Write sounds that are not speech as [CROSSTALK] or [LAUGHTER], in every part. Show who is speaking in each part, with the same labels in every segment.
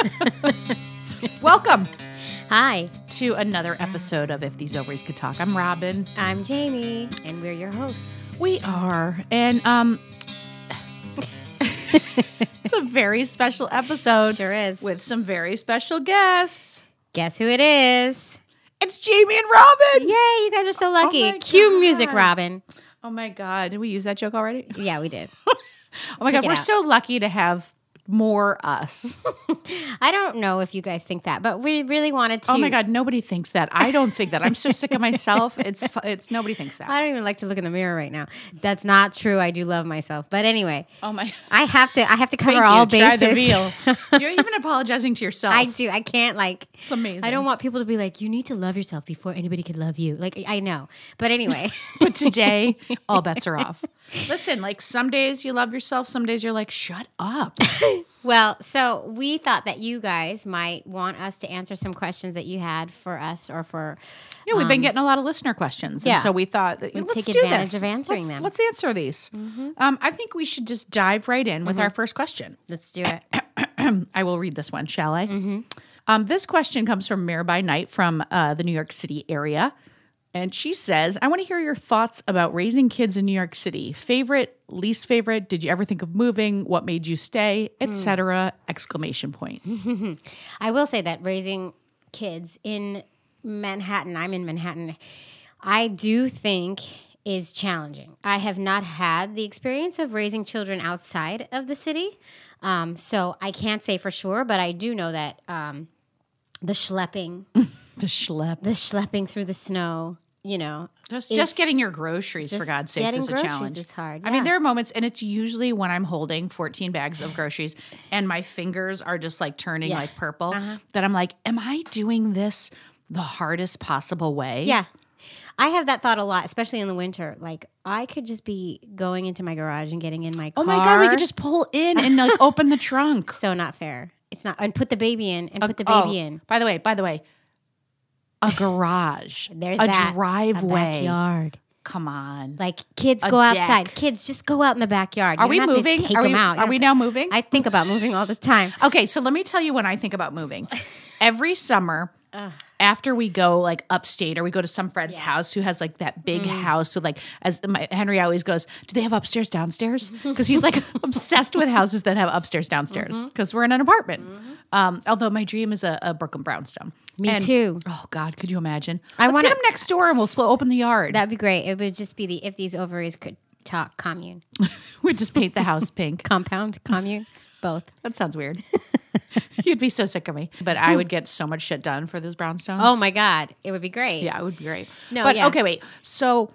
Speaker 1: [LAUGHS] Welcome
Speaker 2: Hi,
Speaker 1: to another episode of If These Ovaries Could Talk. I'm Robin.
Speaker 2: I'm Jaimie, and we're your hosts.
Speaker 1: We are, and um, [LAUGHS] it's a very special episode
Speaker 2: Sure is.
Speaker 1: with some very special guests.
Speaker 2: Guess who it is?
Speaker 1: It's Jaimie and Robin.
Speaker 2: Yay, you guys are so lucky.
Speaker 1: my
Speaker 2: Cue music, Robin.
Speaker 1: Oh my God, did we use that joke already?
Speaker 2: Yeah, we did. [LAUGHS]
Speaker 1: Oh my God, we're
Speaker 2: out.
Speaker 1: so lucky to have more us. [LAUGHS]
Speaker 2: I don't know if you guys think that, but we really wanted oh to.
Speaker 1: Oh my God, nobody thinks that. I don't think that. I'm so sick of myself. It's it's nobody thinks that.
Speaker 2: I don't even like to look in the mirror right now. That's not true. I do love myself, but anyway,
Speaker 1: Oh my. [LAUGHS]
Speaker 2: I have to. I have to cover
Speaker 1: Thank
Speaker 2: all
Speaker 1: you. Try
Speaker 2: bases.
Speaker 1: the veal. [LAUGHS] You're even apologizing to yourself.
Speaker 2: I do. I can't like.
Speaker 1: It's amazing.
Speaker 2: I don't want people to be like, you need to love yourself before anybody can love you. Like I know, but anyway.
Speaker 1: But today, all bets are off. Listen, like some days you love yourself, some days you're like, shut up.
Speaker 2: Well, so we thought that you guys might want us to answer some questions that you had for us or for.
Speaker 1: Yeah, we've been getting a lot of listener questions.
Speaker 2: yeah.
Speaker 1: And so we thought that
Speaker 2: We'd
Speaker 1: let's
Speaker 2: take
Speaker 1: do
Speaker 2: advantage of answering
Speaker 1: let's,
Speaker 2: them. Mm-hmm.
Speaker 1: Let's answer these. Um, I think we should just dive right in with our first question.
Speaker 2: Let's do it. [CLEARS THROAT]
Speaker 1: I will read this one, shall I?
Speaker 2: Mm-hmm.
Speaker 1: Um, this question comes from Mirabai Knight from uh, the New York City area. And she says, I want to hear your thoughts about raising kids in New York City. Favorite, least favorite? Did you ever think of moving? What made you stay? Etc. Exclamation point. [LAUGHS]
Speaker 2: I will say that raising kids in Manhattan, I'm in Manhattan, I do think is challenging. I have not had the experience of raising children outside of the city. Um, so I can't say for sure, but I do know that um, the schlepping,
Speaker 1: The schlep.
Speaker 2: the schlepping through the snow, you know,
Speaker 1: Just, just getting your groceries, for God's sakes,
Speaker 2: getting
Speaker 1: is a challenge.
Speaker 2: is hard,
Speaker 1: I mean, there are moments, and it's usually when I'm holding 14 bags of groceries and my fingers are just like turning
Speaker 2: Yeah. Uh-huh.
Speaker 1: like purple, that I'm like, am I doing this the hardest possible way?
Speaker 2: Yeah. I have that thought a lot, especially in the winter. Like I could just be going into my garage and getting in my car.
Speaker 1: Oh my God, we could just pull in and [LAUGHS] like open the trunk.
Speaker 2: so not fair. It's not and put the baby in and put the oh, baby
Speaker 1: Oh,
Speaker 2: in.
Speaker 1: By the way, by the way, a [LAUGHS] garage,
Speaker 2: There's
Speaker 1: a
Speaker 2: that.
Speaker 1: driveway.
Speaker 2: A backyard.
Speaker 1: Come on.
Speaker 2: Like kids
Speaker 1: A
Speaker 2: go
Speaker 1: deck.
Speaker 2: outside. Kids just go out in the backyard.
Speaker 1: Are we
Speaker 2: to
Speaker 1: moving?
Speaker 2: take
Speaker 1: Are
Speaker 2: them
Speaker 1: we-
Speaker 2: out. You
Speaker 1: are we
Speaker 2: have
Speaker 1: now moving?
Speaker 2: I think about moving all the time.
Speaker 1: Okay, so let me tell you when I think about moving. [LAUGHS] Every summer, after we go like upstate or we go to some friend's house who has like that big mm. house, so like as my, Henry always goes, do they have upstairs downstairs? [LAUGHS] Because he's like [LAUGHS] obsessed with houses that have upstairs downstairs. Mm-hmm. Because we're in an apartment. Mm-hmm. Um, although my dream is a, a Brooklyn brownstone.
Speaker 2: Me
Speaker 1: And-
Speaker 2: too.
Speaker 1: Oh God, could you imagine?
Speaker 2: I wanna-
Speaker 1: get him next door and we'll split open the yard.
Speaker 2: That'd be great. It would just be the if these ovaries could talk commune. [LAUGHS]
Speaker 1: we just paint the house pink.
Speaker 2: Compound, commune, both.
Speaker 1: That sounds weird. [LAUGHS] You'd be so sick of me, but I would get so much shit done for those brownstones.
Speaker 2: Oh my God. It would be great.
Speaker 1: Yeah, it would be great.
Speaker 2: No,
Speaker 1: but
Speaker 2: yeah.
Speaker 1: okay, wait. So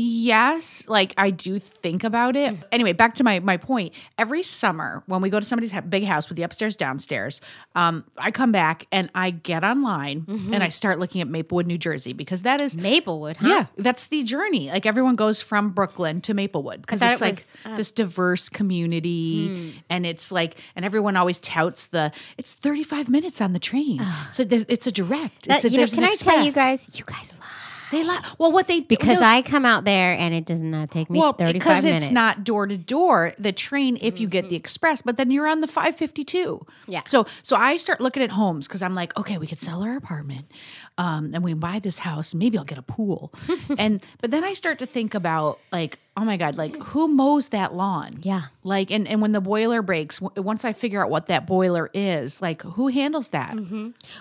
Speaker 1: yes, like I do think about it. Anyway, back to my my point. Every summer when we go to somebody's big house with the upstairs downstairs, um, I come back and I get online
Speaker 2: Mm-hmm.
Speaker 1: and I start looking at Maplewood, New Jersey, because that is
Speaker 2: Maplewood, huh?
Speaker 1: yeah, that's the journey. Like everyone goes from Brooklyn to Maplewood because it's
Speaker 2: it
Speaker 1: like
Speaker 2: was, uh,
Speaker 1: this diverse community, and it's like, and everyone always touts the it's thirty five minutes on the train, so there, it's a direct.
Speaker 2: That-
Speaker 1: it's a,
Speaker 2: you know, can
Speaker 1: an
Speaker 2: I tell you guys? You guys lie.
Speaker 1: They la- well, what they do,
Speaker 2: Because
Speaker 1: no,
Speaker 2: I come out there and it does not take me
Speaker 1: well
Speaker 2: 35
Speaker 1: because
Speaker 2: minutes.
Speaker 1: it's not door to door. The train, if you get the express, but then you're on the five fifty two.
Speaker 2: Yeah.
Speaker 1: So so I start looking at homes because I'm like, okay, we could sell our apartment, um, and we can buy this house. Maybe I'll get a pool, [LAUGHS] and but then I start to think about like, oh my god, like who mows that lawn?
Speaker 2: Yeah.
Speaker 1: Like and and when the boiler breaks, w- once I figure out what that boiler is, like who handles that?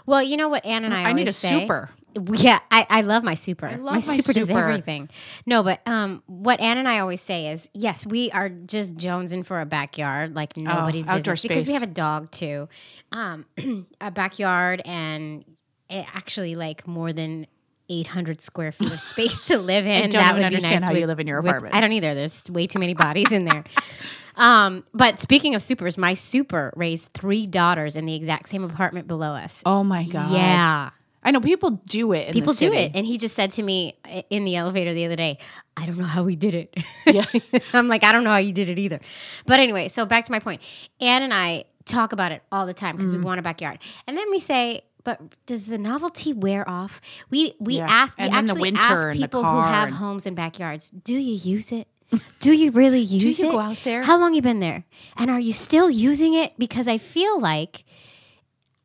Speaker 2: Well, you know what Ann and I,
Speaker 1: I need a
Speaker 2: say?
Speaker 1: super.
Speaker 2: Yeah, I, I love my super. I
Speaker 1: love
Speaker 2: my,
Speaker 1: my
Speaker 2: super, does everything. No, but um, what Ann and I always say is, yes, we are just jonesing for a backyard like nobody's
Speaker 1: Oh,
Speaker 2: business because we have a dog too, um, [CLEARS THROAT] a backyard and it actually like more than. 800 square feet of space to live [LAUGHS] in.
Speaker 1: don't
Speaker 2: that would be
Speaker 1: understand
Speaker 2: nice
Speaker 1: how
Speaker 2: with-
Speaker 1: you live in your
Speaker 2: with-
Speaker 1: apartment.
Speaker 2: I don't either. There's way too many bodies in there. [LAUGHS] Um, but speaking of supers, my super raised three daughters in the exact same apartment below us.
Speaker 1: Oh my god.
Speaker 2: Yeah.
Speaker 1: I know people do it. In
Speaker 2: People do it. And he just said to me in the elevator the other day, I don't know how we did it.
Speaker 1: Yeah. [LAUGHS]
Speaker 2: I'm like, I don't know how you did it either. But anyway, so back to my point. Anne and I talk about it all the time because
Speaker 1: Mm-hmm.
Speaker 2: we want a backyard. And then we say, but does the novelty wear off? We we
Speaker 1: Yeah.
Speaker 2: ask we
Speaker 1: And then the
Speaker 2: actually ask people who have homes and backyards, do you use it? Do you really [LAUGHS] use
Speaker 1: you
Speaker 2: it?
Speaker 1: go out there?
Speaker 2: How long you been there? And are you still using it? Because I feel like,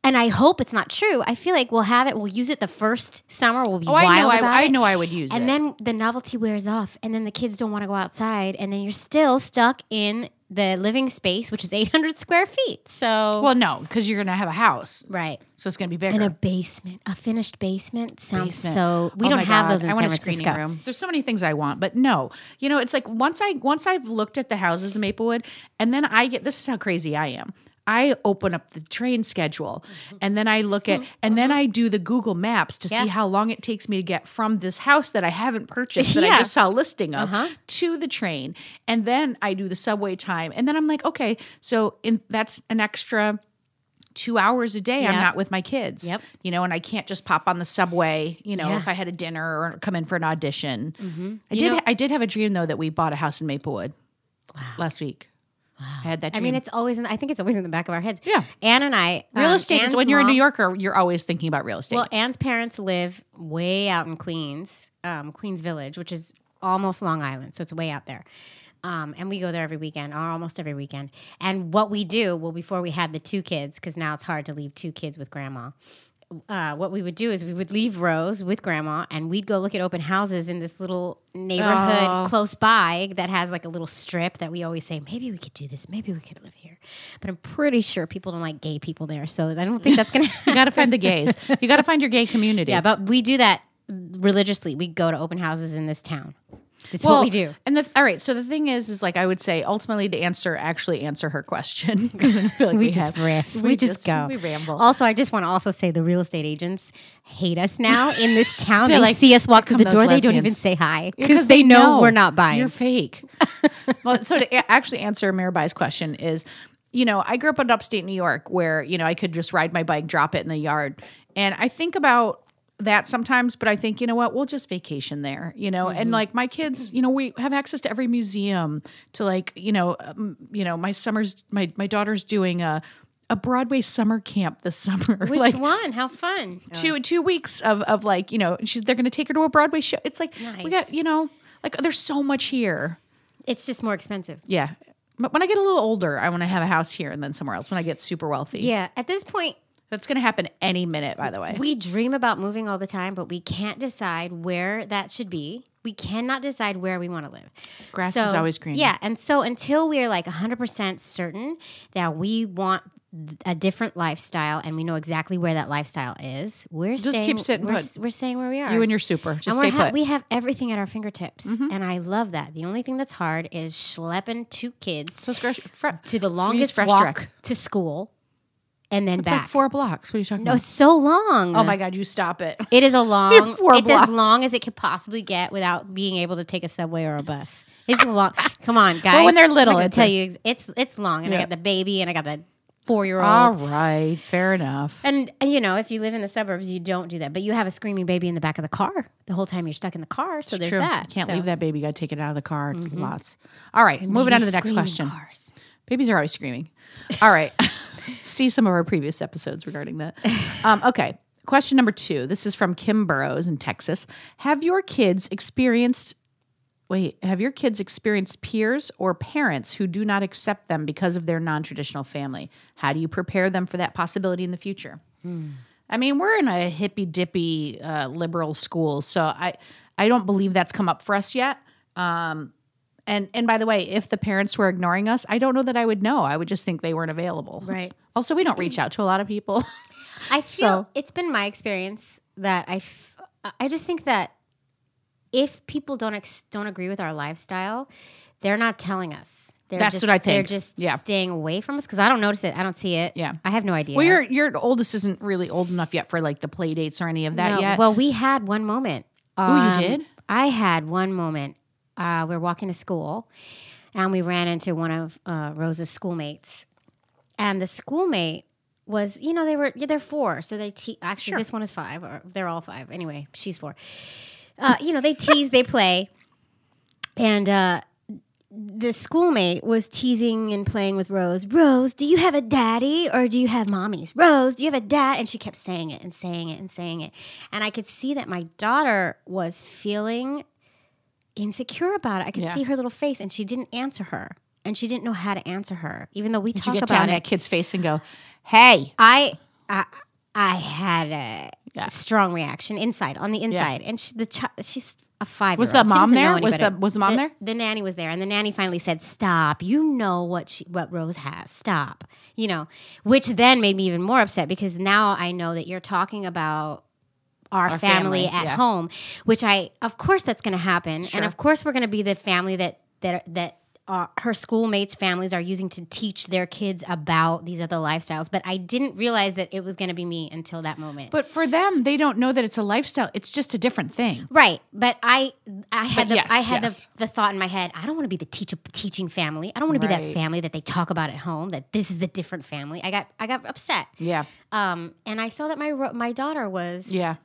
Speaker 2: and I hope it's not true. I feel like we'll have it. We'll use it the first summer. We'll be
Speaker 1: Oh,
Speaker 2: wild
Speaker 1: I know. I,
Speaker 2: about
Speaker 1: I
Speaker 2: it.
Speaker 1: know. I would use
Speaker 2: And
Speaker 1: it.
Speaker 2: And then the novelty wears off, and then the kids don't want to go outside, and then you're still stuck in the living space, which is 800 square feet. So,
Speaker 1: well, no, because you're gonna have a house,
Speaker 2: right.
Speaker 1: so it's gonna be bigger.
Speaker 2: And a basement, a finished basement sounds
Speaker 1: basement.
Speaker 2: so. We
Speaker 1: Oh
Speaker 2: don't have
Speaker 1: God,
Speaker 2: those in
Speaker 1: I
Speaker 2: San
Speaker 1: want a
Speaker 2: Francisco.
Speaker 1: screening room. There's so many things I want, but no. You know, it's like once I once I've looked at the houses in Maplewood, and then I get this is how crazy I am. I open up the train schedule and then I look at and then I do the Google Maps to see how long it takes me to get from this house that I haven't purchased that I just saw a listing of
Speaker 2: Uh-huh.
Speaker 1: to the train. And then I do the subway time. And then I'm like, okay, so in that's an extra two hours a day I'm not with my kids.
Speaker 2: Yep.
Speaker 1: You know, and I can't just pop on the subway, you know,
Speaker 2: Yeah.
Speaker 1: if I had a dinner or come in for an audition. I
Speaker 2: You
Speaker 1: did
Speaker 2: know-
Speaker 1: I did have a dream though that we bought a house in Maplewood last week. I had that
Speaker 2: I mean, it's always. In, I think it's always in the back of our heads.
Speaker 1: Yeah.
Speaker 2: Anne and I.
Speaker 1: real
Speaker 2: um,
Speaker 1: estate is
Speaker 2: Anne's
Speaker 1: when you're a New Yorker, you're always thinking about real estate.
Speaker 2: Well, Anne's parents live way out in Queens, um, Queens Village, which is almost Long Island, so it's way out there. Um, and we go there every weekend, or almost every weekend. And what we do, well, before we had the two kids, because now it's hard to leave two kids with grandma. Uh, what we would do is we would leave Rose with grandma, and we'd go look at open houses in this little neighborhood
Speaker 1: Oh.
Speaker 2: close by that has like a little strip that we always say maybe we could do this, maybe we could live here. But I'm pretty sure people don't like gay people there, so I don't think that's gonna. [LAUGHS]
Speaker 1: you got to find the gays. [LAUGHS] You got to find your gay community.
Speaker 2: Yeah, but we do that religiously. We go to open houses in this town. It's
Speaker 1: Well,
Speaker 2: what we do.
Speaker 1: And the all right, so the thing is, is like I would say, ultimately to answer, actually answer her question. [LAUGHS] Like
Speaker 2: We, just
Speaker 1: have-
Speaker 2: riff. We, just, go.
Speaker 1: We ramble.
Speaker 2: Also, I just want to also say the real estate agents hate us now in this [LAUGHS] town.
Speaker 1: They're like,
Speaker 2: see us walk through the door. They don't even say hi because they know, we're not buying.
Speaker 1: You're fake. [LAUGHS] well, so to a- actually answer Mirabai's question is, you know, I grew up in upstate New York where, you know, I could just ride my bike, drop it in the yard. And I think about that sometimes, but I think, you know what, we'll just vacation there, you know, and like my kids, you know, we have access to every museum to like, you know, um, you know, my summer's, my, my daughter's doing a, a Broadway summer camp this [LAUGHS] summer.
Speaker 2: Which
Speaker 1: like
Speaker 2: one? How fun!
Speaker 1: two two weeks of of like you know she's they're gonna take her to a Broadway show. It's like we got you know like there's so much here.
Speaker 2: It's just more expensive.
Speaker 1: Yeah, but when I get a little older, I want to have a house here and then somewhere else. When I get super wealthy,
Speaker 2: Yeah. At this point,
Speaker 1: that's gonna happen any minute. By the way,
Speaker 2: we dream about moving all the time, but we can't decide where that should be. We cannot decide where we want to live.
Speaker 1: Grass is always green.
Speaker 2: Yeah. And so until we're like 100% certain that we want a different lifestyle and we know exactly where that lifestyle is, we're
Speaker 1: Just
Speaker 2: staying,
Speaker 1: keep sitting
Speaker 2: we're,
Speaker 1: put.
Speaker 2: we're staying where we are.
Speaker 1: you and your super just
Speaker 2: and
Speaker 1: stay
Speaker 2: we're ha-
Speaker 1: put.
Speaker 2: we have everything at our fingertips. Mm-hmm. And I love that. The only thing that's hard is schlepping two kids
Speaker 1: so fresh, fre-
Speaker 2: to the longest
Speaker 1: Fresh
Speaker 2: walk
Speaker 1: Direct.
Speaker 2: to school and then
Speaker 1: It's
Speaker 2: back.
Speaker 1: like four blocks. What are you talking
Speaker 2: no,
Speaker 1: about?
Speaker 2: it's so long.
Speaker 1: Oh my god, you stop it.
Speaker 2: It is a [LAUGHS] long.
Speaker 1: four
Speaker 2: it's
Speaker 1: blocks.
Speaker 2: as long as it could possibly get without being able to take a subway or a bus. It's long. Come on, guys.
Speaker 1: when they're little,
Speaker 2: I can tell
Speaker 1: a-
Speaker 2: you, it's it's long, and I got the baby, and I got the four year old.
Speaker 1: All right, fair enough.
Speaker 2: And, and you know, if you live in the suburbs, you don't do that. But you have a screaming baby in the back of the car the whole time you're stuck in the car. So there's
Speaker 1: True.
Speaker 2: that.
Speaker 1: Can't
Speaker 2: So-
Speaker 1: leave that baby. You Got to take it out of the car. It's mm-hmm. lots. All right, moving on to the next question.
Speaker 2: Cars.
Speaker 1: Babies are always screaming. All right. [LAUGHS] See some of our previous episodes regarding that. Um, okay. Question number two. This is from Kim Burrows in Texas. Have your kids experienced, wait, have your kids experienced peers or parents who do not accept them because of their non traditional family? How do you prepare them for that possibility in the future? I mean, we're in a hippy dippy uh, liberal school, so I, I don't believe that's come up for us yet. Um, and and by the way, if the parents were ignoring us, I don't know that I would know. I would just think they weren't available.
Speaker 2: Right.
Speaker 1: Also, we don't reach out to a lot of people. [LAUGHS]
Speaker 2: I feel
Speaker 1: So-
Speaker 2: it's been my experience that I, f- I just think that if people don't ex- don't agree with our lifestyle, they're not telling us. They're
Speaker 1: That's
Speaker 2: just,
Speaker 1: what I think.
Speaker 2: They're just
Speaker 1: Yeah.
Speaker 2: staying away from us because I don't notice it. I don't see it.
Speaker 1: Yeah.
Speaker 2: I have no idea.
Speaker 1: well, your your oldest isn't really old enough yet for like the play dates or any of that
Speaker 2: No.
Speaker 1: yet.
Speaker 2: Well, we had one moment.
Speaker 1: Oh, you
Speaker 2: Um,
Speaker 1: did?
Speaker 2: I had one moment. Uh, we were walking to school, and we ran into one of uh, Rose's schoolmates, and the schoolmate was, you know, they were yeah, they're four, so they te- actually
Speaker 1: Sure.
Speaker 2: this one is five, or they're all five. Anyway, she's four. Uh, you know, they tease, they play, and. Uh, the schoolmate was teasing and playing with Rose. Rose, do you have a daddy or do you have mommies? Rose, do you have a dad? And she kept saying it and saying it and saying it. And I could see that my daughter was feeling insecure about it. I could
Speaker 1: Yeah.
Speaker 2: see her little face, and she didn't answer her, and she didn't know how to answer her, even though we
Speaker 1: You
Speaker 2: talk
Speaker 1: get
Speaker 2: about
Speaker 1: down
Speaker 2: it.
Speaker 1: that kid's face and go, "Hey,
Speaker 2: I, I, I had a
Speaker 1: Yeah.
Speaker 2: strong reaction inside, on the inside, and she, the chi- she's a five.
Speaker 1: Was the mom there? Was the- was the mom
Speaker 2: the,
Speaker 1: there?
Speaker 2: The nanny was there, and the nanny finally said, "Stop! You know what she, what Rose has. Stop!" You know, which then made me even more upset because now I know that you're talking about. Our,
Speaker 1: Our
Speaker 2: family,
Speaker 1: family,
Speaker 2: at
Speaker 1: yeah.
Speaker 2: home, which I, of course, that's going to happen,
Speaker 1: Sure.
Speaker 2: and of course, we're going to be the family that that that uh, her schoolmates' families are using to teach their kids about these other lifestyles. But I didn't realize that it was going to be me until that moment.
Speaker 1: But for them, they don't know that it's a lifestyle. It's just a different thing.
Speaker 2: right, but I, I had
Speaker 1: But
Speaker 2: the,
Speaker 1: yes,
Speaker 2: I had
Speaker 1: yes.
Speaker 2: the, the thought in my head. I don't want to be the teacher teaching family. I don't want to be that family that they talk about at home. That this is the different family. I got, I got upset.
Speaker 1: Yeah.
Speaker 2: Um, and I saw that my my daughter was
Speaker 1: Yeah.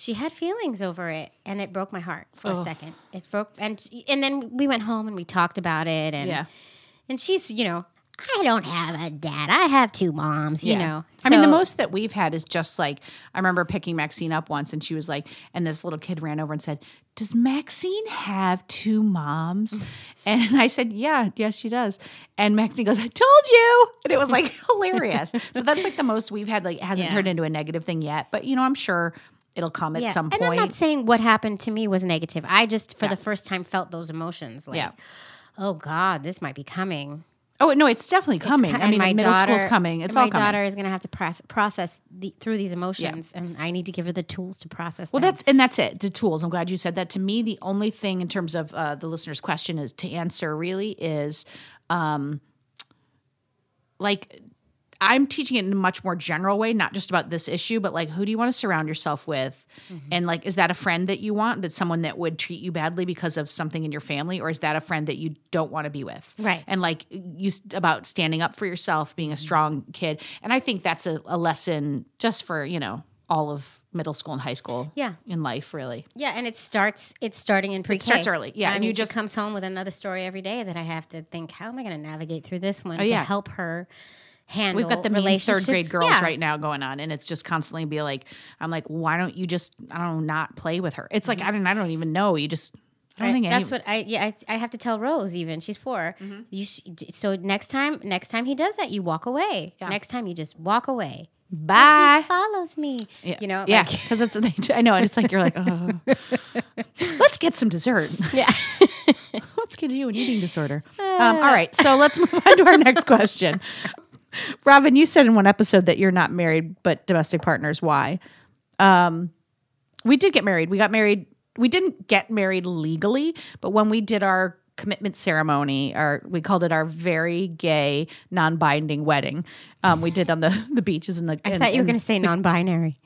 Speaker 2: She had feelings over it and it broke my heart for a
Speaker 1: Oh.
Speaker 2: second it broke and and then we went home and we talked about it and
Speaker 1: Yeah.
Speaker 2: and she's you know i don't have a dad i have two moms you
Speaker 1: Yeah.
Speaker 2: know
Speaker 1: I mean, the most that we've had is just like I remember picking Maxine up once, and she was like, and this little kid ran over and said, "Does Maxine have two moms?" Mm. [LAUGHS] And I said, "Yeah, yes, she does." And Maxine goes, "I told you," and it was like [LAUGHS] hilarious. So that's like the most we've had. Like, it hasn't
Speaker 2: Yeah.
Speaker 1: turned into a negative thing yet, but you know, I'm sure it'll come at
Speaker 2: yeah.
Speaker 1: some
Speaker 2: and
Speaker 1: point.
Speaker 2: i'm not saying what happened to me was negative i just for the first time felt those emotions like
Speaker 1: Yeah.
Speaker 2: oh god this might be coming
Speaker 1: oh no, it's definitely coming.
Speaker 2: co-
Speaker 1: I mean,
Speaker 2: and
Speaker 1: middle school's coming. It's
Speaker 2: and
Speaker 1: all
Speaker 2: my daughter is going to have to process, process the, through these emotions and i need to give her the tools to process
Speaker 1: Well,
Speaker 2: them.
Speaker 1: that's and that's it. The tools. I'm glad you said that. To me, the only thing in terms of uh, the listener's question is to answer. Really, is um, like I'm teaching it in a much more general way, not just about this issue, but like who do you want to surround yourself with,
Speaker 2: Mm-hmm.
Speaker 1: and like is that a friend that you want? That's someone that would treat you badly because of something in your family, or is that a friend that you don't want to be with?
Speaker 2: Right.
Speaker 1: And like you about standing up for yourself, being a strong kid, and I think that's a, a lesson just for you know all of middle school and high school
Speaker 2: Yeah.
Speaker 1: in life really
Speaker 2: Yeah, and it starts. It's starting in pre-K.
Speaker 1: starts early, yeah,
Speaker 2: I
Speaker 1: and
Speaker 2: mean,
Speaker 1: you just-
Speaker 2: comes home with another story every day that I have to think. How am I going to navigate through this one to
Speaker 1: Oh, yeah.
Speaker 2: help her handle?
Speaker 1: we've got the mean third grade girls
Speaker 2: Yeah.
Speaker 1: right now going on and it's just constantly be like i'm like why don't you just i don't know not play with her it's like i don't i don't even know you just i don't think any,
Speaker 2: That's what I yeah I, I have to tell Rose even she's 4
Speaker 1: Mm-hmm.
Speaker 2: You sh- so next time next time he does that you walk away. Next time you just walk away.
Speaker 1: bye
Speaker 2: He follows me. You know
Speaker 1: yeah
Speaker 2: like- [LAUGHS]
Speaker 1: because it's [LAUGHS] i know and it's like you're like oh. [LAUGHS] let's get some dessert
Speaker 2: yeah.
Speaker 1: let's get you an eating disorder um, all right so let's move on to our next question [LAUGHS] robin you said in one episode that you're not married but domestic partners why? Um, we did get married. We got married we didn't get married legally but when we did our commitment ceremony our we called it our very gay non-binding wedding. Um, we did on the [LAUGHS] the beaches and the
Speaker 2: I thought you were going to say [LAUGHS] non-binary.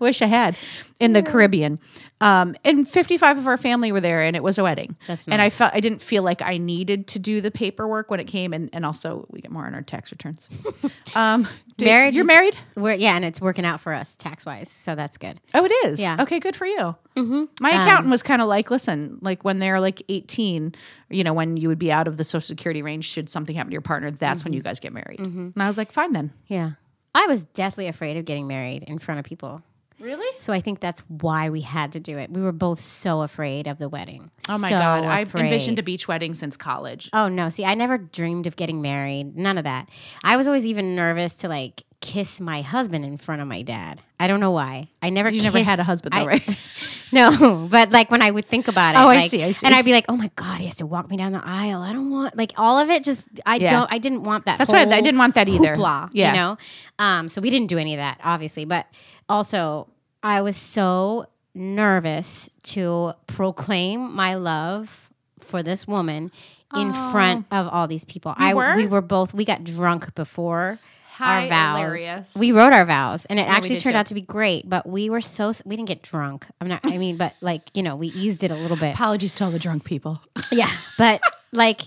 Speaker 1: Wish I had in the Caribbean. Um, and 55 of our family were there and it was a wedding.
Speaker 2: That's
Speaker 1: And I felt I didn't feel like I needed to do the paperwork when it came and, and also we get more on our tax returns. [LAUGHS] um, do-
Speaker 2: Marriage
Speaker 1: You're married?
Speaker 2: We're, yeah, and it's working out for us tax wise, so that's good.
Speaker 1: Oh, it is.
Speaker 2: Yeah.
Speaker 1: Okay, good for you. Mm-hmm. My accountant was kind of like, listen, like when they're like 18, you know, when you would be out of the social security range, should something happen to your partner, that's when you guys get married. And I was like, fine then.
Speaker 2: Yeah, I was deathly afraid of getting married in front of people.
Speaker 1: Really?
Speaker 2: So I think that's why we had to do it. We were both so afraid of the wedding.
Speaker 1: Oh my
Speaker 2: So
Speaker 1: God. I've envisioned a beach wedding since college.
Speaker 2: Oh no! See, I never dreamed of getting married. None of that. I was always even nervous to like kiss my husband in front of my dad. I don't know why. I never.
Speaker 1: You never had a husband though,
Speaker 2: I-
Speaker 1: right? [LAUGHS]
Speaker 2: No, but like when I would think about it.
Speaker 1: Oh, I see, I see.
Speaker 2: And I'd be like, oh my god, he has to walk me down the aisle. I don't want like all of it. Just I
Speaker 1: Yeah.
Speaker 2: don't. I didn't want that.
Speaker 1: That's why I
Speaker 2: whole
Speaker 1: didn't want that either.
Speaker 2: Hoopla,
Speaker 1: Yeah.
Speaker 2: you know. Um, so we didn't do any of that, obviously. But also, I was so nervous to proclaim my love for this woman in front of all these people. I
Speaker 1: were?
Speaker 2: we were both we got drunk before our vows.
Speaker 1: Hilarious.
Speaker 2: We wrote our vows, and it
Speaker 1: we
Speaker 2: actually turned
Speaker 1: too.
Speaker 2: out to be great. But we were so we didn't get drunk. I'm not. I mean, but like you know, we eased it a little bit.
Speaker 1: Apologies to all the drunk people. [LAUGHS]
Speaker 2: Yeah, but like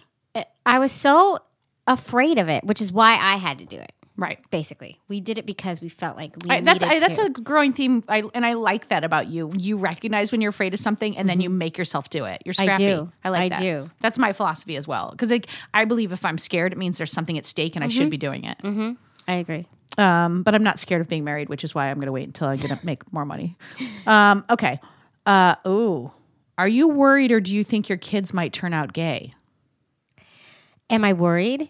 Speaker 2: I was so afraid of it, which is why I had to do it.
Speaker 1: Right.
Speaker 2: Basically, we did it because we felt like we
Speaker 1: I, that's
Speaker 2: needed
Speaker 1: I, that's
Speaker 2: to.
Speaker 1: a growing theme, I, and I like that about you. You recognize when you're afraid of something, and then you make yourself do it. You're scrappy.
Speaker 2: I do.
Speaker 1: I like that.
Speaker 2: I
Speaker 1: that.
Speaker 2: do.
Speaker 1: That's my philosophy as well. Because like I believe if I'm scared, it means there's something at stake, and I should be doing it.
Speaker 2: I agree.
Speaker 1: Um, but I'm not scared of being married, which is why I'm going to wait until I'm going to make more money. Um, okay. Uh, ooh. Are you worried or do you think your kids might turn out gay?
Speaker 2: Am I worried?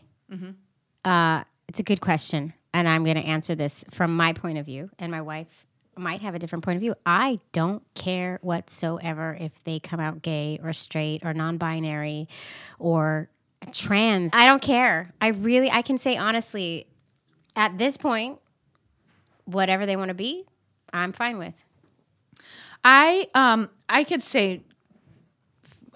Speaker 2: Uh, it's a good question. And I'm going to answer this from my point of view. And my wife might have a different point of view. I don't care whatsoever if they come out gay or straight or non binary or trans. I don't care. I really, I can say honestly, at this point, whatever they want to be, I'm fine with.
Speaker 1: I um I could say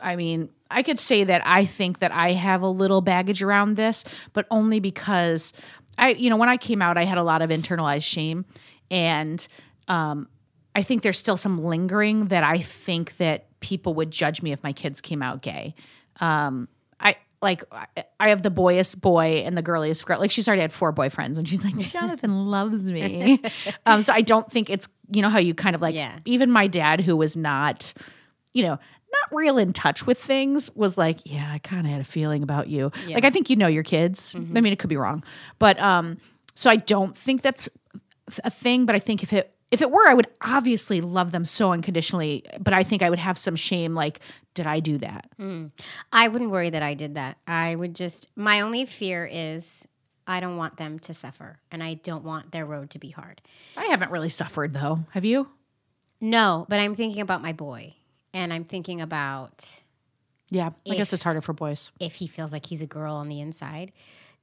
Speaker 1: I mean, I could say that I think that I have a little baggage around this, but only because I you know, when I came out I had a lot of internalized shame and um I think there's still some lingering that I think that people would judge me if my kids came out gay. Um I like I- have the boyiest boy and the girliest girl. Like she's already had four boyfriends, and she's like, [LAUGHS] Jonathan loves me. [LAUGHS] um, so I don't think it's you know how you kind of like
Speaker 2: Yeah.
Speaker 1: even my dad who was not, you know, not real in touch with things was like, yeah, I kind of had a feeling about you. Like I think you know your kids. I mean, it could be wrong, but um, so I don't think that's a thing. But I think if it if it were, I would obviously love them so unconditionally. But I think I would have some shame. Like, did I do that?
Speaker 2: I wouldn't worry that I did that. I would just, my only fear is I don't want them to suffer and I don't want their road to be hard.
Speaker 1: I haven't really suffered though. Have you?
Speaker 2: No, but I'm thinking about my boy and I'm thinking about
Speaker 1: Yeah, I guess it's harder for boys.
Speaker 2: if he feels like he's a girl on the inside,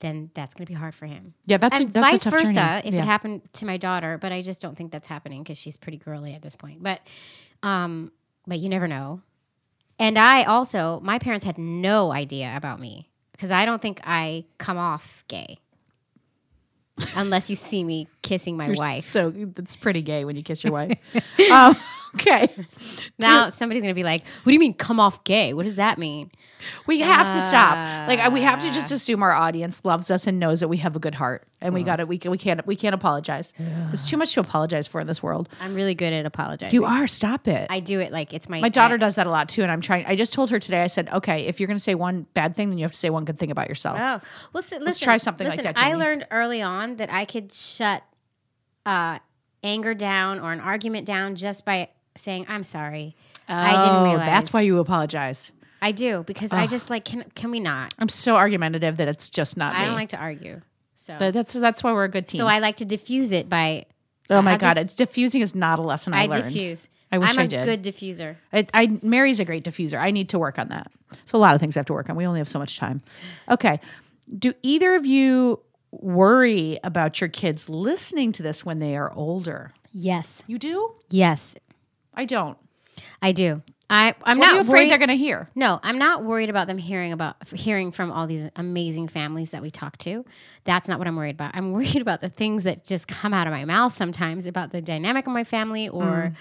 Speaker 2: then that's going to be hard for him.
Speaker 1: Yeah, that's
Speaker 2: and
Speaker 1: a, that's
Speaker 2: vice
Speaker 1: a tough
Speaker 2: versa
Speaker 1: journey.
Speaker 2: if
Speaker 1: yeah.
Speaker 2: it happened to my daughter, but I just don't think that's happening because she's pretty girly at this point. But, um, but you never know. And I also, my parents had no idea about me because I don't think I come off gay unless you see me kissing my
Speaker 1: You're
Speaker 2: wife.
Speaker 1: So it's pretty gay when you kiss your wife. [LAUGHS] um, okay,
Speaker 2: now [LAUGHS] somebody's gonna be like, "What do you mean come off gay? What does that mean?"
Speaker 1: we have to stop. Like we have to just assume our audience loves us and knows that we have a good heart, and we got to We can, we can't we can't apologize. There's too much to apologize for in this world.
Speaker 2: I'm really good at apologizing.
Speaker 1: You are. Stop it.
Speaker 2: I do it like it's my
Speaker 1: My daughter does that a lot too, and I'm trying. I just told her today. I said, okay, if you're going to say one bad thing, then you have to say one good thing about yourself.
Speaker 2: Oh, well, si- listen,
Speaker 1: try something like
Speaker 2: listen,
Speaker 1: that,
Speaker 2: I learned early on that I could shut uh, anger down or an argument down just by saying, "I'm sorry." I didn't
Speaker 1: Oh,
Speaker 2: realize.
Speaker 1: that's why you apologize.
Speaker 2: I do because I just like can can we not?
Speaker 1: I'm so argumentative that it's just not
Speaker 2: I
Speaker 1: me.
Speaker 2: don't like to argue. So
Speaker 1: but that's that's why we're a good team.
Speaker 2: so I like to diffuse it by
Speaker 1: oh my
Speaker 2: I
Speaker 1: god,
Speaker 2: just-
Speaker 1: it's diffusing is not a lesson I, learned.
Speaker 2: I
Speaker 1: learned.
Speaker 2: diffuse.
Speaker 1: I wish
Speaker 2: I'm
Speaker 1: I
Speaker 2: a
Speaker 1: did.
Speaker 2: good diffuser.
Speaker 1: I, I Mary's a great diffuser. I need to work on that. So a lot of things I have to work on. We only have so much time. Okay. Do either of you worry about your kids listening to this when they are older?
Speaker 2: Yes.
Speaker 1: You do?
Speaker 2: Yes,
Speaker 1: I don't.
Speaker 2: I do. I I'm
Speaker 1: What
Speaker 2: not
Speaker 1: are afraid
Speaker 2: worried.
Speaker 1: they're going to hear?
Speaker 2: No, I'm not worried about them hearing about hearing from all these amazing families that we talk to. That's not what I'm worried about. I'm [LAUGHS] worried about the things that just come out of my mouth sometimes about the dynamic of my family or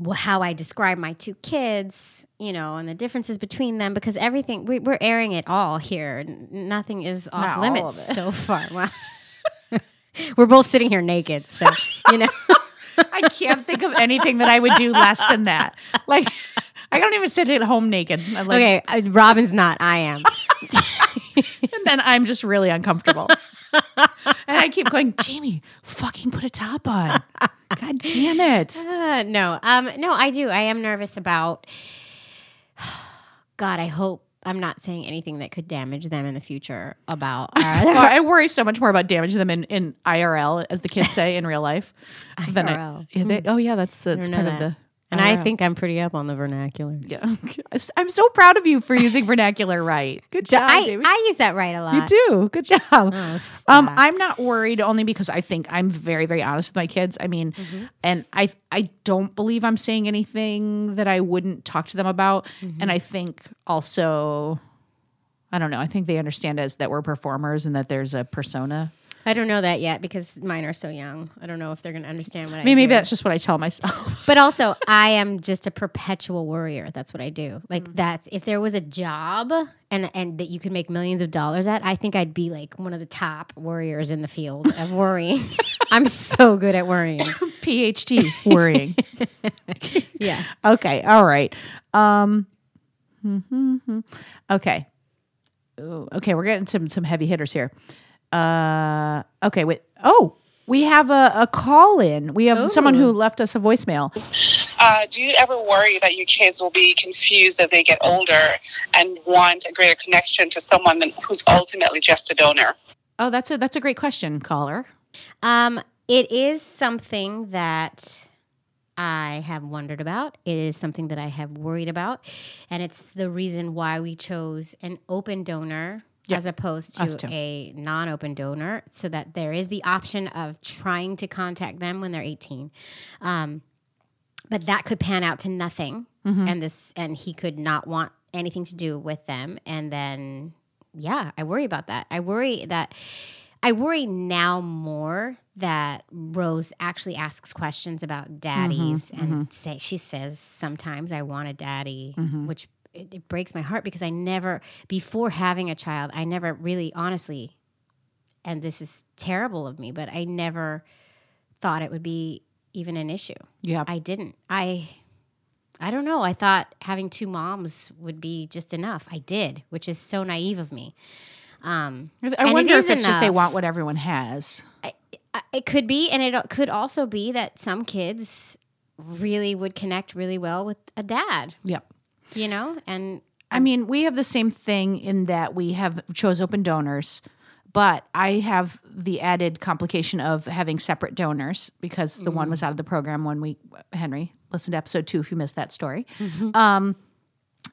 Speaker 2: mm. wh- how I describe my two kids, you know, and the differences between them because everything we, we're airing it all here. Nothing is off
Speaker 1: Not
Speaker 2: limits so far. [LAUGHS] Well, [LAUGHS] we're both sitting here naked, so you know.
Speaker 1: I can't think of anything that I would do less than that. Like, [LAUGHS] I don't even sit at home naked. Like,
Speaker 2: okay, uh, Robin's not. I am. [LAUGHS]
Speaker 1: And then I'm just really uncomfortable. and I keep going, Jaimie, fucking put a top on. God damn it. [LAUGHS]
Speaker 2: Uh, no, um, no, I do. I am nervous about. [SIGHS] God, I hope I'm not saying anything that could damage them in the future about. [LAUGHS] Our,
Speaker 1: I worry so much more about damaging them in, in IRL, as the kids say in real life. [LAUGHS] than I-
Speaker 2: IRL.
Speaker 1: yeah, they- hmm. oh, yeah, that's, that's part
Speaker 2: that.
Speaker 1: of the.
Speaker 2: And I
Speaker 1: IRL.
Speaker 2: think I'm pretty up on the vernacular.
Speaker 1: Yeah. [LAUGHS] I'm so proud of you for using vernacular right. Good job,
Speaker 2: I,
Speaker 1: Jaimie.
Speaker 2: I use that right a lot.
Speaker 1: You do. Good job. [LAUGHS]
Speaker 2: Oh,
Speaker 1: um. I'm not worried only because I think I'm very, very honest with my kids. I mean, and I I don't believe I'm saying anything that I wouldn't talk to them about. And I think also, I don't know. I think they understand as that we're performers and that there's a persona.
Speaker 2: I don't know that yet because mine are so young. I don't know if they're going to understand what I
Speaker 1: I mean, maybe
Speaker 2: do.
Speaker 1: that's just what I tell myself. [LAUGHS]
Speaker 2: But also, I am just a perpetual worrier. That's what I do. Like
Speaker 1: Mm-hmm.
Speaker 2: that's if there was a job and and that you could make millions of dollars at, I think I'd be like one of the top warriors in the field of worrying. [LAUGHS] [LAUGHS] I'm so good at worrying.
Speaker 1: PhD worrying.
Speaker 2: Yeah.
Speaker 1: Okay. All right. Um. mhm, Okay. Ooh, okay, we're getting some some heavy hitters here. Uh. Okay. Wait. Oh, we have a, a call in. We have someone who left us a voicemail.
Speaker 3: Uh, do you ever worry that your kids will be confused as they get older and want a greater connection to someone than, who's ultimately just a donor?
Speaker 1: Oh, that's a that's a great question, caller.
Speaker 2: Um, it is something that I have wondered about. It is something that I have worried about, and it's the reason why we chose an open donor
Speaker 1: Yep.
Speaker 2: as opposed to a non-open donor, so that there is the option of trying to contact them when they're 18. Um, but that could pan out to nothing,
Speaker 1: Mm-hmm.
Speaker 2: and this and he could not want anything to do with them, and then yeah, I worry about that. I worry that I worry now more that Rose actually asks questions about daddies and say she says sometimes I want a daddy, which it, it breaks my heart because I never before having a child, I never really honestly and this is terrible of me, but I never thought it would be even an issue.
Speaker 1: Yeah.
Speaker 2: I didn't. I I don't know. I thought having two moms would be just enough. I did, which is so naive of me. Um,
Speaker 1: I
Speaker 2: And it
Speaker 1: wonder if it's just they want what everyone has.
Speaker 2: I- it could be, and it could also be that some kids really would connect really well with a dad,
Speaker 1: Yep.
Speaker 2: You know, and
Speaker 1: I mean, we have the same thing in that we have chose open donors, but I have the added complication of having separate donors because the one mm-hmm. was out of the program when we Henry listen to episode two if you missed that story. Mm-hmm. Um,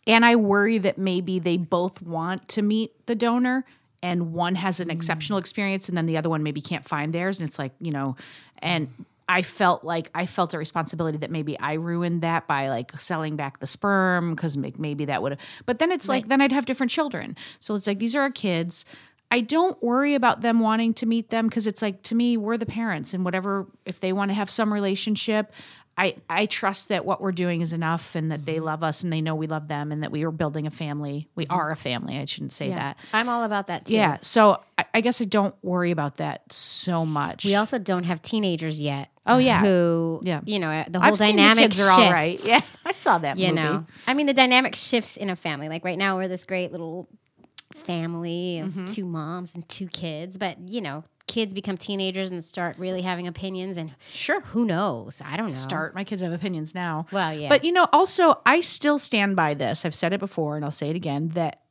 Speaker 1: and I worry that maybe they both want to meet the donor and one has an mm. exceptional experience and then the other one maybe can't find theirs and it's like, you know, and I felt like I felt a responsibility that maybe I ruined that by like selling back the sperm because maybe that would have. But then it's like then I'd have different children. So it's like these are our kids. I don't worry about them wanting to meet them because it's like to me we're the parents and whatever if they want to have some relationship. I, I trust that what we're doing is enough and that they love us and they know we love them and that we are building a family. We are a family. I shouldn't say that.
Speaker 2: I'm all about that too.
Speaker 1: Yeah. So I, I guess I don't worry about that so much.
Speaker 2: We also don't have teenagers yet.
Speaker 1: Oh, yeah.
Speaker 2: who
Speaker 1: Yeah.
Speaker 2: you know the whole
Speaker 1: I've
Speaker 2: dynamic
Speaker 1: the kids are all right.
Speaker 2: shifts,
Speaker 1: Yes, I saw that
Speaker 2: you
Speaker 1: movie.
Speaker 2: know, I mean the dynamic shifts in a family. Like right now, we're this great little family of
Speaker 1: Mm-hmm.
Speaker 2: two moms and two kids, but you know, kids become teenagers and start really having opinions, and
Speaker 1: Sure.
Speaker 2: who knows? I don't know.
Speaker 1: Start. My kids have opinions now.
Speaker 2: Well, yeah.
Speaker 1: But you know, also I still stand by this. I've said it before and I'll say it again that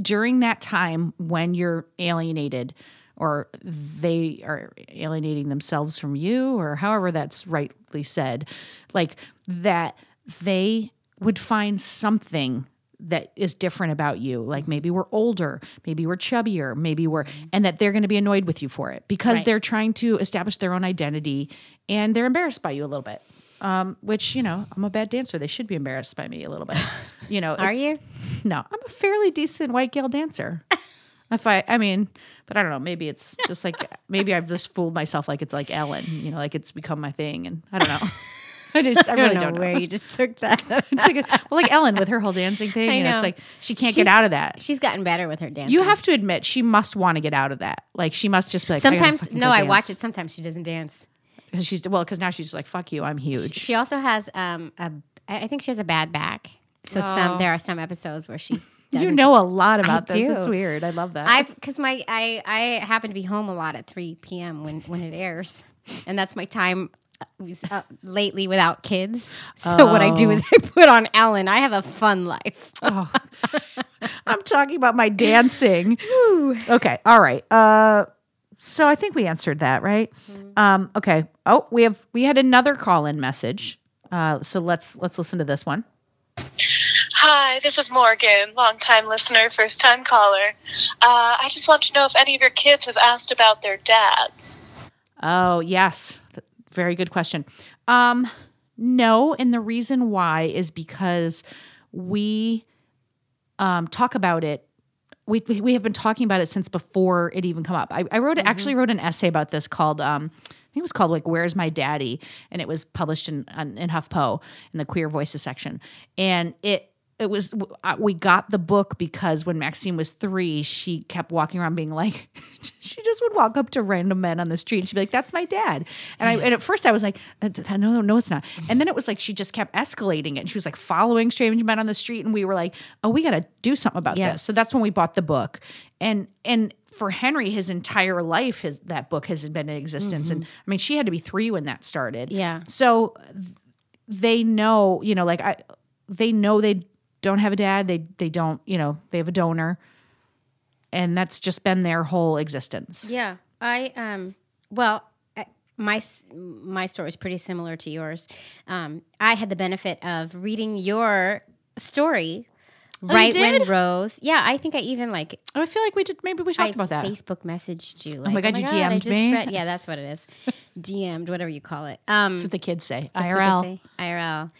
Speaker 1: during that time when you're alienated or they are alienating themselves from you or however that's rightly said, like that they would find something that is different about you. Like maybe we're older, maybe we're chubbier, maybe we're, and that they're going to be annoyed with you for it because
Speaker 2: Right.
Speaker 1: they're trying to establish their own identity and they're embarrassed by you a little bit. Um, which you know, I'm a bad dancer. They should be embarrassed by me a little bit. [LAUGHS] You know,
Speaker 2: Are you?
Speaker 1: No, I'm a fairly decent white girl dancer. [LAUGHS] if I, I mean, but I don't know. Maybe it's just like maybe I've just fooled myself like it's like Ellen. You know, like it's become my thing, and I don't know. [LAUGHS] I just, I, [LAUGHS] really don't know.
Speaker 2: where you just [LAUGHS] took that.
Speaker 1: Like a- well, like Ellen with her whole dancing thing,
Speaker 2: I
Speaker 1: and it's like she can't
Speaker 2: She's-
Speaker 1: get out of that.
Speaker 2: She's gotten better with her dancing.
Speaker 1: You have to admit, she must want to get out of that. Like she must just be like.
Speaker 2: Sometimes.
Speaker 1: fucking
Speaker 2: No, I watch it. Sometimes she doesn't dance.
Speaker 1: 'Cause She's well, because now she's just like, "Fuck you, I'm huge."
Speaker 2: She also has um a. I I think she has a bad back. So some there are some episodes where she.
Speaker 1: Oh. [LAUGHS] you know a lot about this.
Speaker 2: do.
Speaker 1: It's weird. I love that.
Speaker 2: I've because my I I happen to be home a lot at three p.m. when when it airs, and that's my time. Uh, lately without kids so what i do is [LAUGHS] i put on ellen i have a fun life oh. [LAUGHS]
Speaker 1: I'm talking about my dancing. [LAUGHS] okay. All right. Uh so I think we answered that, right? Um okay. Oh, we have we had another call-in message. Uh so let's let's listen to this one.
Speaker 4: Hi, this is Morgan, longtime listener, first time caller. Uh, I just want to know if any of your kids have asked about their dads.
Speaker 1: Oh, yes. Very good question. Um no, and the reason why is because we um talk about it we, we have been talking about it since before it even come up. I, I wrote actually wrote an essay about this called um, I think it was called like "Where's My Daddy," and it was published in in HuffPo in the Queer Voices section, and it it was uh, we got the book because when Maxine was three, she kept walking around being like, [LAUGHS] she just would walk up to random men on the street and she'd be like, "That's my dad," and I and at first I was like, "No, no, it's not," and then it was like she just kept escalating it. And she was like following strange men on the street, and we were like, "Oh, we got to do something about
Speaker 2: Yeah.
Speaker 1: this." So that's when we bought the book, and and for Henry, his entire life, his that book has been in existence, and I mean, she had to be three when that started.
Speaker 2: Yeah.
Speaker 1: So they know, you know, like I, they know they don't have a dad. They they don't, you know, they have a donor, and that's just been their whole existence.
Speaker 2: Yeah, I um. Well, my my story is pretty similar to yours. Um, I had the benefit of reading your story right when? Rose. Yeah, I think I even like
Speaker 1: I feel like we did. Maybe we talked
Speaker 2: I
Speaker 1: about that.
Speaker 2: Facebook messaged you. Like,
Speaker 1: my God, you
Speaker 2: I
Speaker 1: DM'd me?
Speaker 2: read- yeah, that's what it is. [LAUGHS] DM'd, whatever you call it. Um,
Speaker 1: That's what the kids say.
Speaker 2: that's what they
Speaker 1: IRL.
Speaker 2: say. IRL.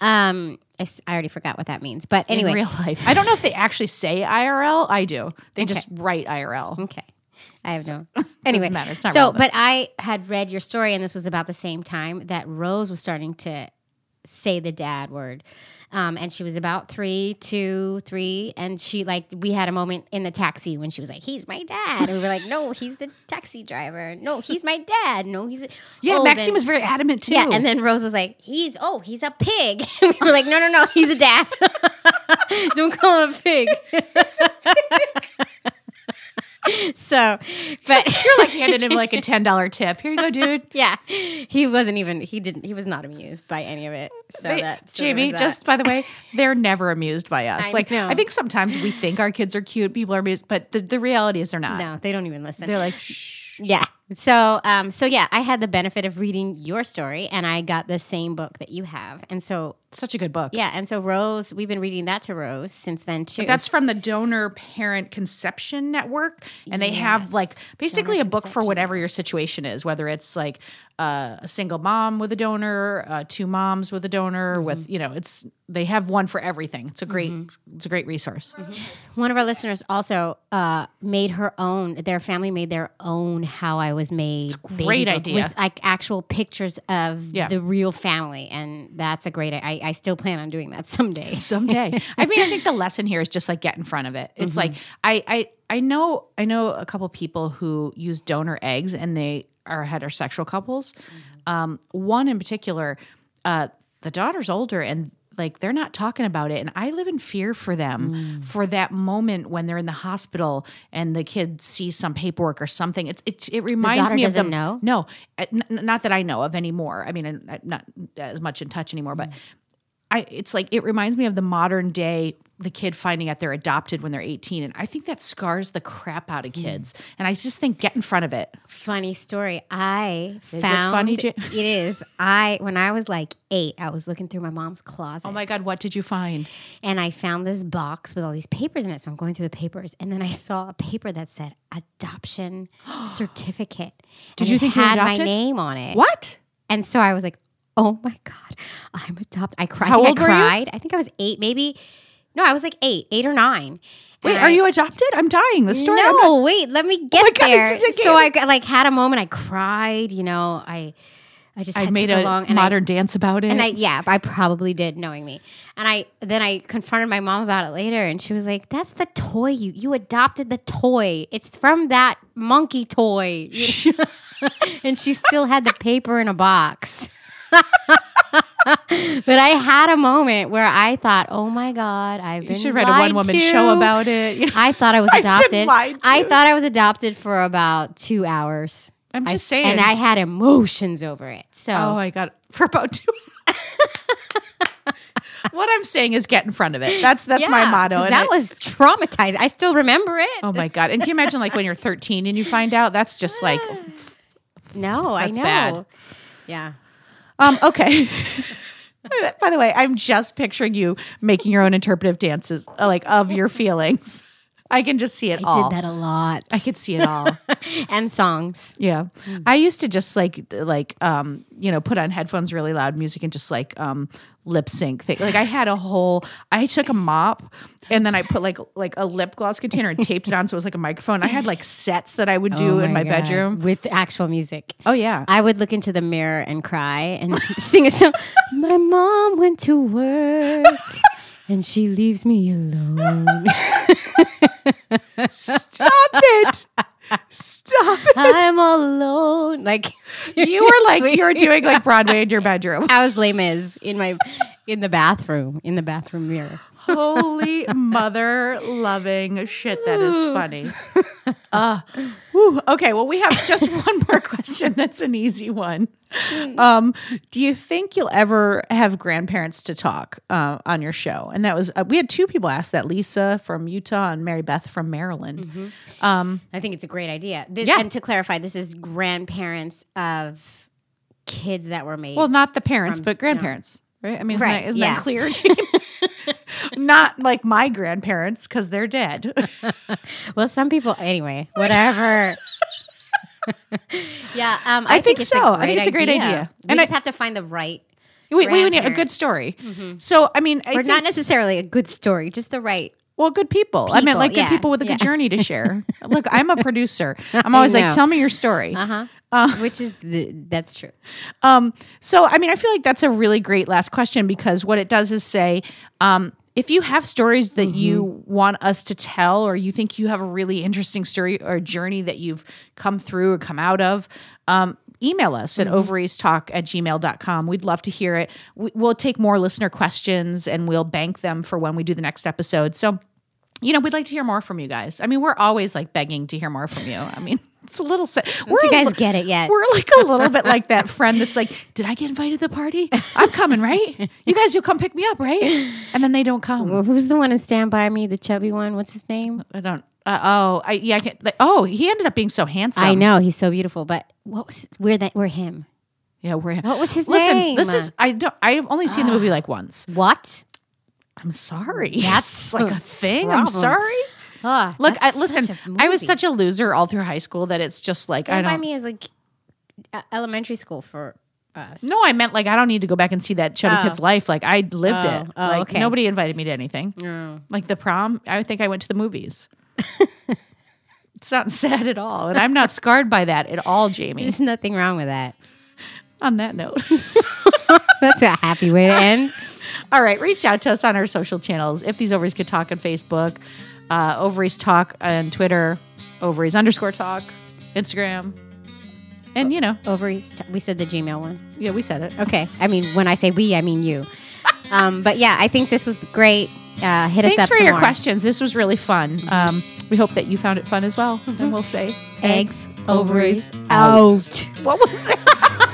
Speaker 2: Um, I, s- I already forgot what that means, but
Speaker 1: In real life, I don't know if they actually say IRL. I do. They just write IRL.
Speaker 2: Okay. I have no. [LAUGHS] Anyway,
Speaker 1: matter.
Speaker 2: So
Speaker 1: relevant.
Speaker 2: but I had read your story, and this was about the same time that Rose was starting to say the dad word. Um, and she was about three, two, three, and she like we had a moment in the taxi when she was like, "He's my dad," and we were like, "No, he's the taxi driver. No, [LAUGHS] he's my dad. No, he's." A-.
Speaker 1: Yeah,
Speaker 2: Oh,
Speaker 1: Maxine
Speaker 2: then-
Speaker 1: was very adamant too.
Speaker 2: Yeah, and then Rose was like, "He's oh, he's a pig." [LAUGHS] we were like, "No, no, no, he's a dad. [LAUGHS] Don't call him a pig." So, but [LAUGHS]
Speaker 1: you're like handing him like a [LAUGHS] ten dollar tip. Here you go, dude.
Speaker 2: yeah, he wasn't even. He didn't. He was not amused by any of it. So
Speaker 1: They-
Speaker 2: that so Jaimie, that.
Speaker 1: just by the way, they're never amused by [LAUGHS] us.
Speaker 2: I
Speaker 1: like
Speaker 2: know.
Speaker 1: I think sometimes we think our kids are cute, people are amused, but the, the reality is they're not.
Speaker 2: no, they don't even listen.
Speaker 1: They're like, shh.
Speaker 2: Yeah. So, um, so yeah, I had the benefit of reading your story, and I got the same book that you have, and so
Speaker 1: Such a good book.
Speaker 2: yeah, and so Rose, we've been reading that to Rose since then too.
Speaker 1: That's from the Donor Parent Conception Network. And they have like basically a
Speaker 2: Donor
Speaker 1: book for whatever your situation is, whether it's like uh, a single mom with a donor, uh, two moms with a donor,
Speaker 2: Mm-hmm.
Speaker 1: with, you know, it's, they have one for everything. It's a great, it's a great resource.
Speaker 2: One of our listeners also uh, made her own. Their family made their own "How I Was Made."
Speaker 1: great idea.
Speaker 2: with like actual pictures of
Speaker 1: Yeah.
Speaker 2: the real family, and that's a great. I, I still plan on doing that [LAUGHS] someday.
Speaker 1: someday. [LAUGHS] I mean, I think the lesson here is just like get in front of it. It's
Speaker 2: Mm-hmm.
Speaker 1: like I I I know I know a couple people who use donor eggs and they are heterosexual couples.
Speaker 2: Mm-hmm.
Speaker 1: Um, one in particular, uh, the daughter's older and like they're not talking about it and i live in fear for them
Speaker 2: Mm.
Speaker 1: for that moment when they're in the hospital and the kid sees some paperwork or something it's it, it reminds me of them
Speaker 2: know?
Speaker 1: no uh, not that i know of anymore i mean i'm not as much in touch anymore but I it's like it reminds me of the modern day the kid finding out they're adopted when they're 18 and I think that scars the crap out of
Speaker 2: Mm.
Speaker 1: kids. And I just think get in front of it.
Speaker 2: Funny story. I
Speaker 1: it
Speaker 2: found
Speaker 1: funny, [LAUGHS] Ja-
Speaker 2: it is. I when I was like eight, I was looking through my mom's closet.
Speaker 1: Oh my god, what did you find?
Speaker 2: and I found this box with all these papers in it. So I'm going through the papers, and then I saw a paper that said adoption [GASPS] certificate.
Speaker 1: Did
Speaker 2: And
Speaker 1: you think you
Speaker 2: had my name on it?
Speaker 1: What?
Speaker 2: And so I was like, [LAUGHS] "Oh my god, I'm adopted." I cried.
Speaker 1: How
Speaker 2: I
Speaker 1: old you?
Speaker 2: cried. I think I was eight, maybe. No, I was like eight, eight or nine.
Speaker 1: Wait, are
Speaker 2: I-
Speaker 1: you adopted? I'm dying. The story.
Speaker 2: No,
Speaker 1: not-
Speaker 2: wait, let me oh get
Speaker 1: my God,
Speaker 2: there. So I like had a moment. I cried. You know, I, I just
Speaker 1: I made a
Speaker 2: along, and I-
Speaker 1: modern dance about it.
Speaker 2: and I yeah, I probably did, knowing me. And I then I confronted my mom about it later, and she was like, "That's the toy you you adopted the toy. It's from that monkey toy." [LAUGHS] [LAUGHS] and she still had the paper in a box. But I had a moment where I thought, "Oh my god, I've been
Speaker 1: you should write a one woman
Speaker 2: to."
Speaker 1: show about it. You know?
Speaker 2: I thought I was [LAUGHS] adopted. I thought I was adopted for about two hours.
Speaker 1: I'm
Speaker 2: I-
Speaker 1: just saying.
Speaker 2: and I had emotions over it. So
Speaker 1: oh my god, for about two. [LAUGHS] what I'm saying is get in front of it. That's that's my motto. and
Speaker 2: that
Speaker 1: it-
Speaker 2: was traumatized. I still remember it.
Speaker 1: Oh my god! And can you imagine like when you're 13 and you find out? That's just like, [SIGHS]
Speaker 2: no, I know.
Speaker 1: bad.
Speaker 2: Yeah.
Speaker 1: Um, okay. [LAUGHS] By the way, I'm just picturing you making your own interpretive dances, like of your feelings. I can just see it
Speaker 2: I
Speaker 1: all.
Speaker 2: did that a lot.
Speaker 1: I could see it all. [LAUGHS]
Speaker 2: and songs.
Speaker 1: Yeah. I used to just like like um you know put on headphones really loud music and just like um lip sync thing. Like I had a whole I took a mop and then I put like like a lip gloss container and taped it on so it was like a microphone. I had like sets that I would do
Speaker 2: Oh
Speaker 1: in my
Speaker 2: God.
Speaker 1: bedroom.
Speaker 2: with actual music.
Speaker 1: Oh yeah.
Speaker 2: I would look into the mirror and cry and [LAUGHS] sing a song. My mom went to work and she leaves me alone. [LAUGHS]
Speaker 1: Stop it. Stop it.
Speaker 2: I'm all alone. Like
Speaker 1: You were like you were doing like Broadway in your bedroom. [LAUGHS]
Speaker 2: I was Les Mis in my in the bathroom in the bathroom mirror.
Speaker 1: Holy mother loving shit. That is funny. Uh, whew. okay, well, we have just [LAUGHS] one more question. That's an easy one. Um, do you think you'll ever have grandparents to talk uh, on your show? And that was, uh, we had two people ask that Lisa from Utah and Mary Beth from Maryland.
Speaker 2: I think it's a great idea. This,
Speaker 1: Yeah.
Speaker 2: And to clarify, this is grandparents of kids that were made.
Speaker 1: Well, not the parents, but grandparents, right? I mean, isn't,
Speaker 2: Right,
Speaker 1: that, isn't
Speaker 2: yeah.
Speaker 1: that clear? [LAUGHS] [LAUGHS] Not like my grandparents because they're dead. [LAUGHS]
Speaker 2: well, some people, anyway, whatever. [LAUGHS] yeah, um, I,
Speaker 1: I think
Speaker 2: it's
Speaker 1: so. I think it's a great idea.
Speaker 2: We
Speaker 1: And
Speaker 2: just
Speaker 1: I-
Speaker 2: have to find the right,
Speaker 1: we, we need a good story. So, I mean, I
Speaker 2: or
Speaker 1: think,
Speaker 2: not necessarily a good story, just the right.
Speaker 1: well, good people. I mean,
Speaker 2: People,
Speaker 1: like good people with a good
Speaker 2: yeah.
Speaker 1: journey to share. [LAUGHS] Look, I'm a producer. I'm always like, tell me your story.
Speaker 2: Uh
Speaker 1: Uh,
Speaker 2: huh. Which is the, that's true.
Speaker 1: Um, so, I mean, I feel like that's a really great last question because what it does is say, um, if you have stories that you want us to tell, or you think you have a really interesting story or journey that you've come through or come out of, um, email us at ovariestalk at gmail.com. We'd love to hear it. We, we'll take more listener questions and we'll bank them for when we do the next episode. So, you know, we'd like to hear more from you guys. I mean, we're always like begging to hear more from you. I mean, [LAUGHS] it's a little sad. We're
Speaker 2: you guys
Speaker 1: li-
Speaker 2: get it yet?
Speaker 1: We're like a little bit like that friend that's like, "Did I get invited to the party? I'm coming, right? You guys, you'll come pick me up, right?" And then they don't come.
Speaker 2: Well, who's the one in Stand By Me, the chubby one? What's his name?
Speaker 1: I don't. Uh, oh, I yeah. I can't, like, oh, he ended up being so handsome.
Speaker 2: I know he's so beautiful, but what was his, we're that we're him?
Speaker 1: Yeah, we're. Him.
Speaker 2: What was his
Speaker 1: Listen,
Speaker 2: name?
Speaker 1: Listen, this is. I don't. I've only seen the movie like once.
Speaker 2: What?
Speaker 1: I'm sorry. [LAUGHS]
Speaker 2: That's
Speaker 1: like a thing. I'm sorry.
Speaker 2: Oh,
Speaker 1: Look, I, listen. I was such a loser all through high school that it's just like
Speaker 2: Stand
Speaker 1: I don't.
Speaker 2: By Me is like elementary school for us.
Speaker 1: No, I meant like I don't need to go back and see that chubby
Speaker 2: Oh.
Speaker 1: kid's life. Like I lived
Speaker 2: Oh,
Speaker 1: it.
Speaker 2: oh,
Speaker 1: like
Speaker 2: okay.
Speaker 1: nobody invited me to anything.
Speaker 2: No.
Speaker 1: Like the prom, I think I went to the movies. [LAUGHS] it's not sad at all, and I'm not scarred by that at all, Jaimie.
Speaker 2: There's nothing wrong with that.
Speaker 1: On that note, [LAUGHS]
Speaker 2: That's a happy way to end.
Speaker 1: All right, reach out to us on our social channels. If these ovaries could talk on Facebook, uh, ovaries talk on Twitter, ovaries underscore talk, Instagram, and you know,
Speaker 2: Ovaries. T- we said the Gmail one.
Speaker 1: yeah, we said it.
Speaker 2: Okay. I mean, when I say we, I mean you. Um, but yeah, I think this was great. Uh, hit us
Speaker 1: Thanks
Speaker 2: up
Speaker 1: for
Speaker 2: some
Speaker 1: your
Speaker 2: more.
Speaker 1: questions. This was really fun. Um, we hope that you found it fun as well. And we'll say
Speaker 2: Eggs,
Speaker 1: ovaries,
Speaker 2: ovaries, out.
Speaker 1: What was that? [LAUGHS]